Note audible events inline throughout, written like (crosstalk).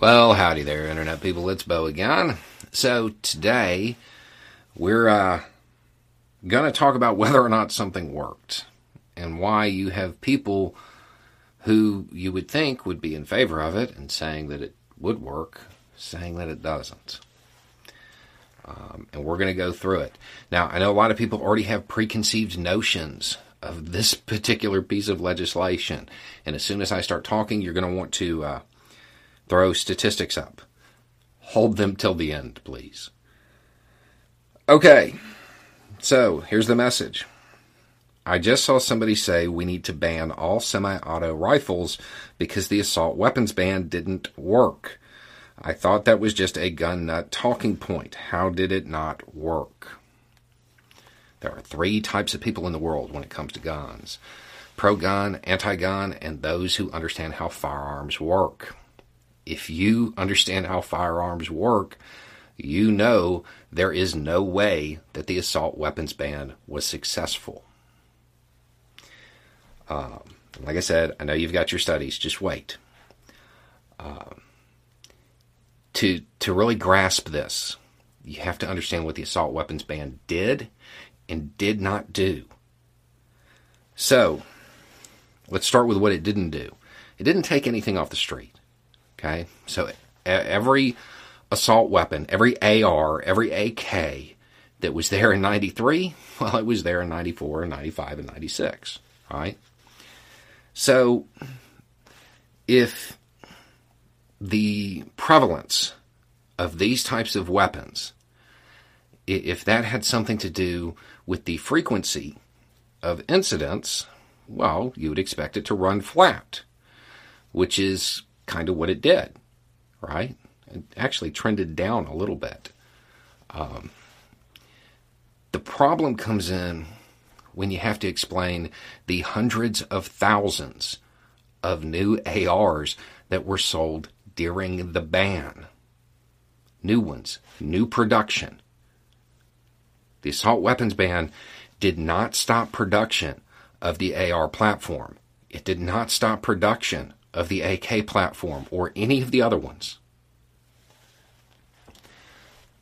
Well, howdy there, Internet people. It's Beau again. So, today we're uh, going to talk about whether or not something worked and why you have people who you would think would be in favor of it and saying that it would work, saying that it doesn't. Um, and we're going to go through it. Now, I know a lot of people already have preconceived notions of this (laughs) particular piece of legislation. And as soon as I start talking, you're going to want to. Uh, throw statistics up. Hold them till the end, please. Okay, so here's the message. I just saw somebody say we need to ban all semi auto rifles because the assault weapons ban didn't work. I thought that was just a gun nut talking point. How did it not work? There are three types of people in the world when it comes to guns pro gun, anti gun, and those who understand how firearms work if you understand how firearms work, you know there is no way that the assault weapons ban was successful. Um, like I said, I know you've got your studies. Just wait. Um, to to really grasp this, you have to understand what the assault weapons ban did and did not do. So, let's start with what it didn't do. It didn't take anything off the street. Okay, so every assault weapon, every AR, every AK that was there in 93, (laughs) well, it was there in 94 and 95 and 96, right? So if the prevalence of these types of weapons, if that had something to do with the frequency of incidents, well, you would expect it to run flat, which is kind of what it did, right? It actually trended down a little bit. Um, the problem comes in when you have to explain the hundreds of thousands of new ARs that were sold during the ban. New ones, new production. The assault weapons ban did not stop production of the AR platform. It did not stop production of the AK platform or any of the other ones.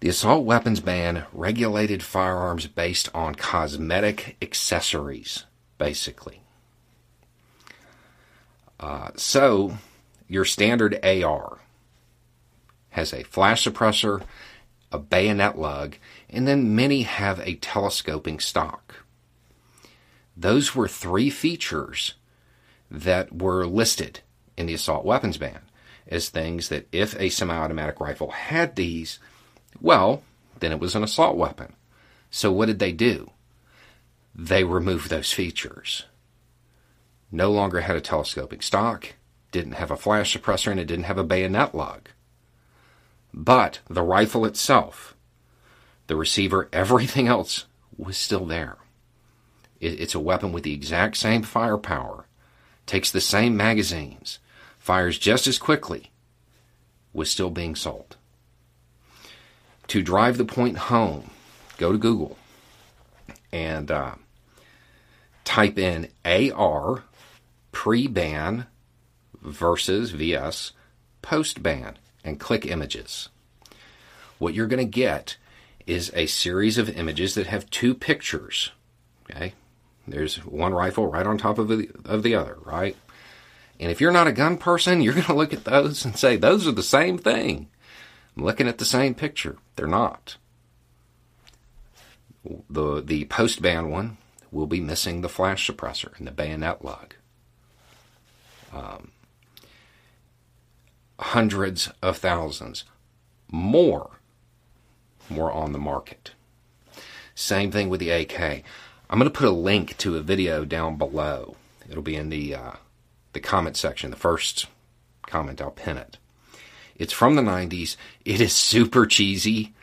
The assault weapons ban regulated firearms based on cosmetic accessories, basically. Uh, so, your standard AR has a flash suppressor, a bayonet lug, and then many have a telescoping stock. Those were three features that were listed in the assault weapons ban as things that if a semi automatic rifle had these, well, then it was an assault weapon. So what did they do? They removed those features. No longer had a telescoping stock, didn't have a flash suppressor, and it didn't have a bayonet lug. But the rifle itself, the receiver, (laughs) everything else was still there. It's a weapon with the exact same firepower, takes the same magazines, fires just as quickly, was still being sold. To drive the point home, go to Google and uh, type in AR pre ban versus VS post ban and click images. What you're going to get is a series of images that have two pictures. Okay, there's one rifle right on top of the, of the other, right? And if you're not a gun person, you're going to look at those and say, those are the same thing. I'm looking at the same picture. They're not. The, the post ban one will be missing the flash suppressor and the bayonet lug. Um, hundreds of thousands more more on the market. Same thing with the AK. I'm going to put a link to a video down below. It'll be in the uh, the comment section, the first comment, I'll pin it. It's from the 90s. It is super cheesy,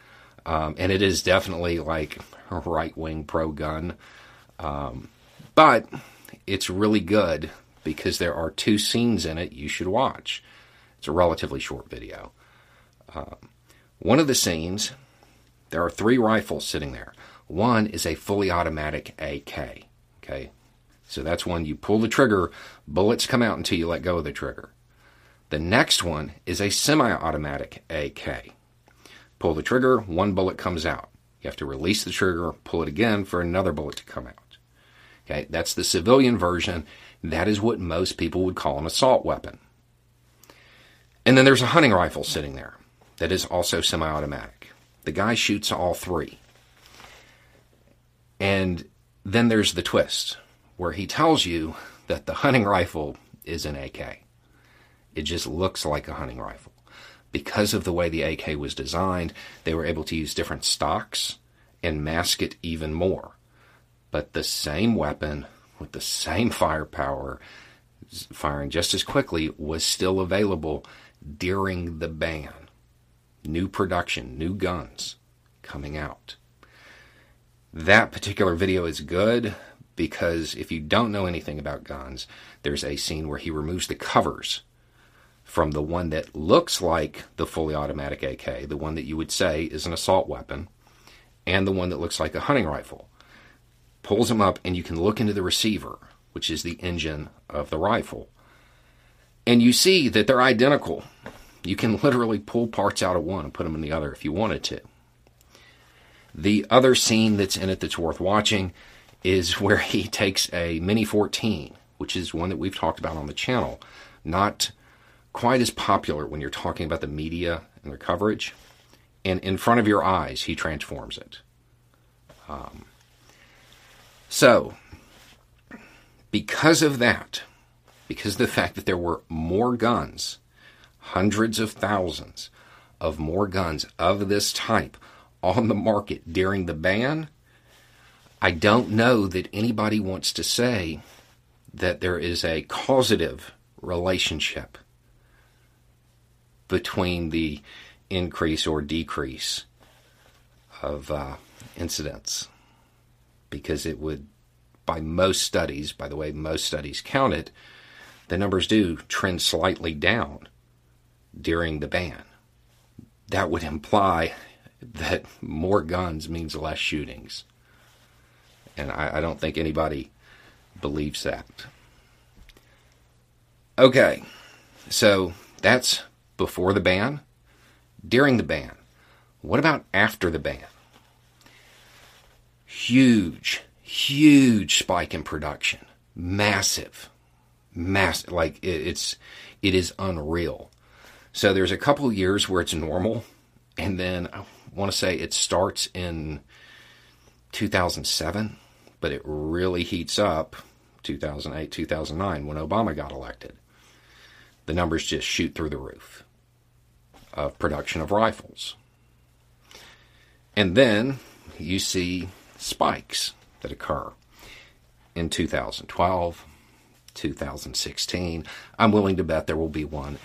um, and it is definitely like right wing pro gun. Um, but it's really good because there are two scenes in it you should watch. It's a relatively short video. Um, one of the scenes, there are three rifles sitting there. One is a fully automatic AK. Okay, so that's when you pull the trigger, bullets come out until you let go of the trigger. The next one is a semi automatic AK. Pull the trigger, one bullet comes out. You have to release the trigger, pull it again for another bullet to come out. Okay, that's the civilian version. That is what most people would call an assault weapon. And then there's a hunting rifle sitting there that is also semi automatic. The guy shoots all three. And then there's the twist where he tells you that the hunting rifle is an AK. It just looks like a hunting rifle. Because of the way the AK was designed, they were able to use different stocks and mask it even more. But the same weapon with the same firepower, firing just as quickly, was still available during the ban. New production, new guns coming out. That particular video is good because if you don't know anything about guns, there's a scene where he removes the covers from the one that looks like the fully automatic AK, the one that you would say is an assault weapon, and the one that looks like a hunting rifle. Pulls them up, and you can look into the receiver, which is the engine of the rifle. And you see that they're identical. You can (laughs) literally pull parts out of one and put them in the other if you wanted to. The other scene that's in it that's worth watching is (laughs) where he takes a Mini 14, which is one that we've talked about on the channel, not quite as popular when you're talking about the media and their coverage. And in front of your eyes, he transforms it. Um, so, because of that, because of the fact that there were more guns, hundreds of thousands of more guns of this type on the market during the ban, I don't know that anybody wants to say that there is a causative relationship between the increase or decrease of uh, incidents because it would, by most studies, by the way most studies count it, the numbers do trend slightly down during the ban. That would imply that more guns means less shootings. And I, I don't think anybody believes that. Okay, so that's before the ban, during the ban. What about after the ban? Huge, huge spike in production. Massive. Massive. Like it, it's, it is unreal. So there's a couple years where it's normal. And then I want to say it starts in 2007, but it really heats up 2008, 2009 when Obama got elected. The numbers just shoot through the roof of production of rifles. And then you see spikes that occur in 2012, 2016. I'm willing to bet there will be one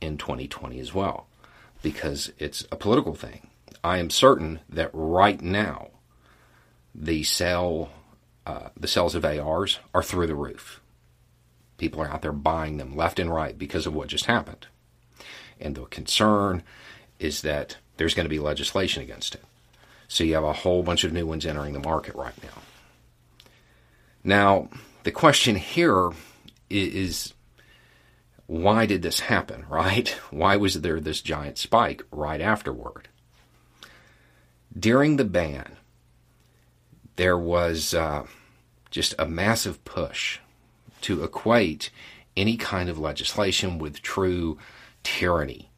in 2020 as well because it's a political thing. I am certain that right now the sale uh, the sales of ARs are through the roof. People are out there buying them left and right because of what just happened. And the concern is that there's going to be legislation against it. So you have a whole bunch of new ones entering the market right now. Now, the question here is why did this happen, (laughs) right? Why was there this giant spike right afterward? During the ban, there was uh, just a massive push to equate any kind of legislation with true tyranny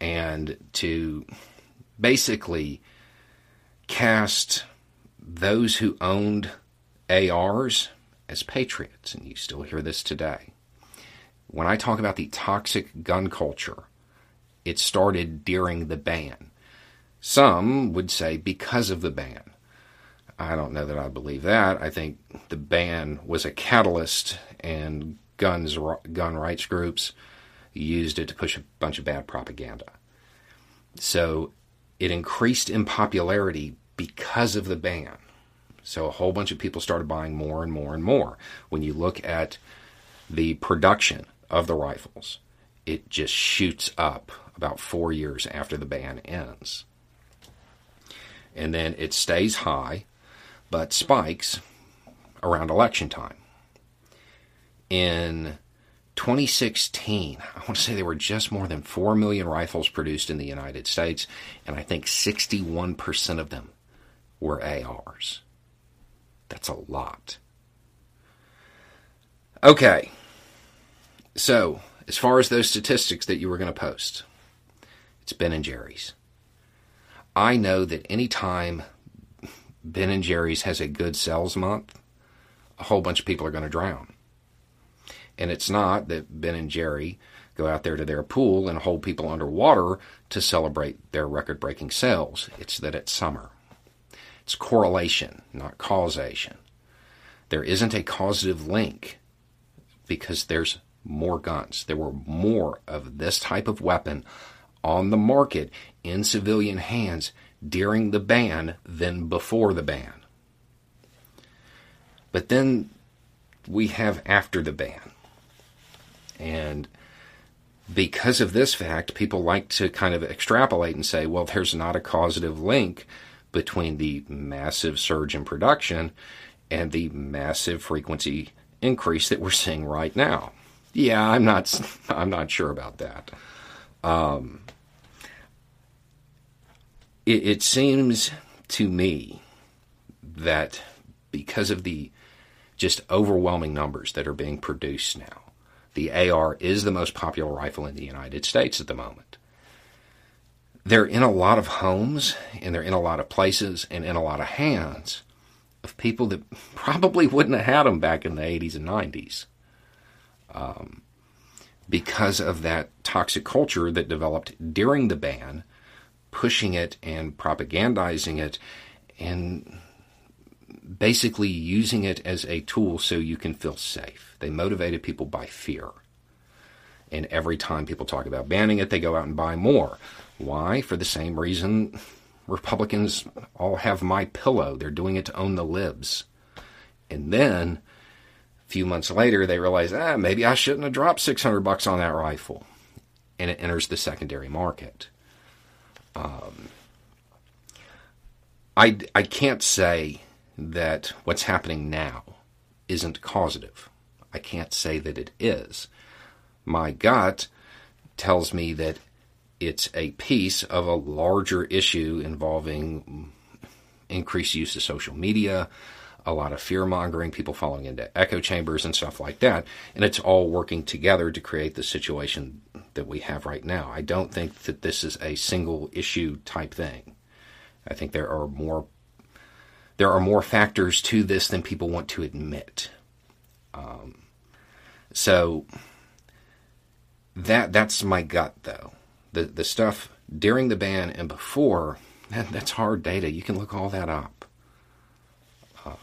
and to basically cast those who owned ARs as patriots. And you still hear this today. When I talk about the toxic gun culture, it started during the ban. Some would say because of the ban. I don't know that I believe that. I think the ban was a catalyst, and guns gun rights groups used it to push a bunch of bad propaganda. So it increased in popularity because of the ban. So a whole bunch of people started buying more and more and more. When you look at the production of the rifles, it just shoots up about four years after the ban ends. And then it stays high, but spikes around election time. In 2016, I want to say there were just more than 4 million rifles produced in the United States, and I think 61% of them were ARs. That's a lot. Okay. So, as far as those statistics that you were going to post, it's Ben and Jerry's. I know that anytime Ben and Jerry's has a good sales month, a whole bunch of people are going to drown. And it's not that Ben and Jerry go out there to their pool and hold people underwater to celebrate their record breaking sales. It's that it's summer. It's correlation, not causation. There isn't a causative link because there's more guns. There were more of this type of weapon on the market in civilian hands during the ban than before the ban. But then we have after the ban. And because of this fact, people like to kind of extrapolate and say, well, there's not a causative link between the massive surge in production and the massive frequency increase that we're seeing right now. Yeah, I'm not. (laughs) I'm not sure about that. Um, it, it seems to me that because of the just overwhelming numbers that are being produced now, the AR is the most popular rifle in the United States at the moment. They're in a lot of homes and they're in a lot of places and in a lot of hands of people that (laughs) probably wouldn't have had them back in the 80s and 90s. Um, because of that toxic culture that developed during the ban, pushing it and propagandizing it and basically using it as a tool so you can feel safe. They motivated people by fear. And every time people talk about banning it, they go out and buy more. Why? For the same reason Republicans all have MyPillow. They're doing it to own the libs. And then a few months later they realize, ah, maybe I shouldn't have dropped 600 bucks on that rifle. And it enters the secondary market. Um, I, I can't say that what's happening now isn't causative. I can't say that it is. My gut tells me that it's a piece of a larger issue involving increased use of social media, a lot of fear mongering, people falling into echo chambers and stuff like that. And it's all working together to create the situation that we have right now. I don't think that this is a single issue type thing. I think there are more there are more factors to this than people want to admit. Um, so that that's my gut though. The the stuff during the ban and before that, (laughs) that's hard data. You can look all that up. Uh,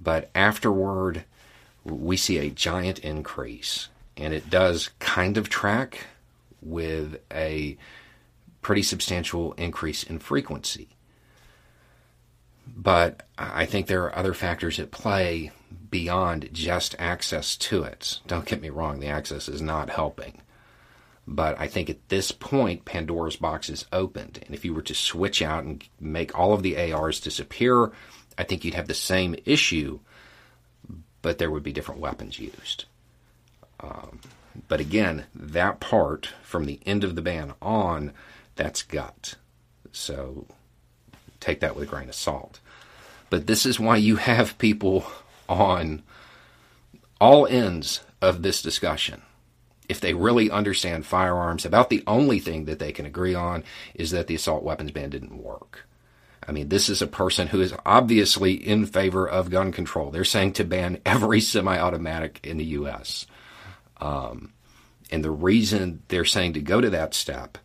but afterward, we see a giant increase, and it does kind of track with a pretty substantial increase in frequency. But I think there are other factors at play beyond just access to it. Don't get me wrong, the access is not helping. But I think at this point, Pandora's box is opened. And if you were to switch out and make all of the ARs disappear, I think you'd have the same issue, but there would be different weapons used. Um, but again, that part from the end of the ban on, that's gut. So take that with a grain of salt. But this is why you have people on all ends of this discussion. If they really understand firearms, about the only thing that they can agree on is that the assault weapons ban didn't work. I mean, this is a person who is obviously in favor of gun control. They're saying to ban (laughs) every semi automatic in the U.S. Um, and the reason they're saying to go to that step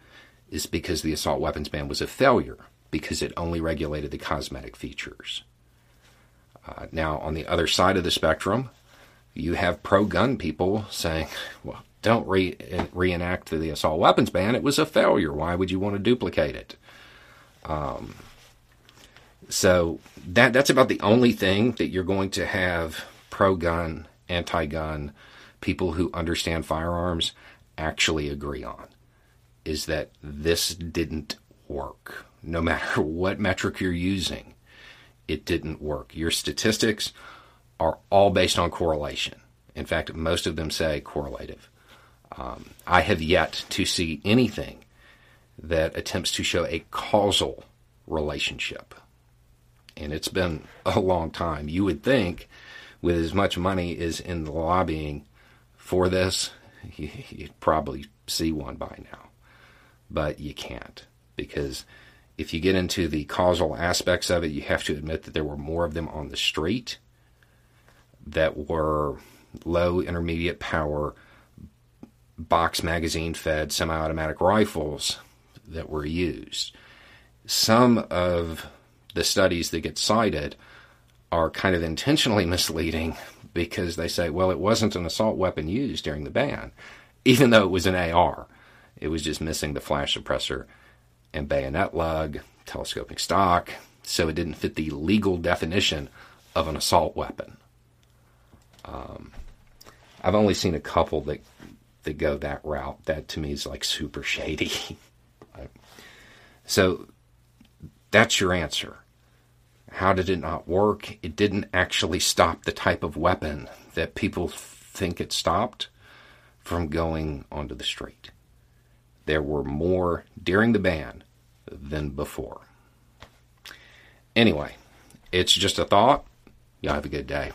is because the assault weapons ban was a failure because it only regulated the cosmetic features. Uh, now, on the other side of the spectrum, you have pro gun people saying, (laughs) well, don't re- reenact the assault weapons ban. It was a failure. Why would you want to duplicate it? Um, so that that's about the only thing that you're going to have pro gun, anti gun people who understand firearms actually agree on is that this didn't work no matter (laughs) what metric you're using, it didn't work. Your statistics are all based on correlation. In fact, most of them say correlative. Um, I have yet to see anything that attempts to show a causal relationship. And it's been a long time. You would think, with as much money as in the lobbying for this, (laughs) you'd probably see one by now. But you can't because if you get into the causal aspects of it, you have to admit that there were more of them on the street that were low intermediate power box magazine fed semi automatic rifles that were used. Some of the studies that get cited are kind of intentionally (laughs) misleading because they say, well, it wasn't an assault weapon used during the ban, even though it was an AR. It was just missing the flash suppressor and bayonet lug, telescoping stock, so it didn't fit the legal definition of an assault weapon. Um, I've only seen a couple that that go that route. That to me is like super shady. (laughs) so that's your answer. How did it not work? It didn't actually stop the type of weapon that people think it stopped from going onto the street. There were more during the ban than before. Anyway, it's just a thought. Y'all have a good day.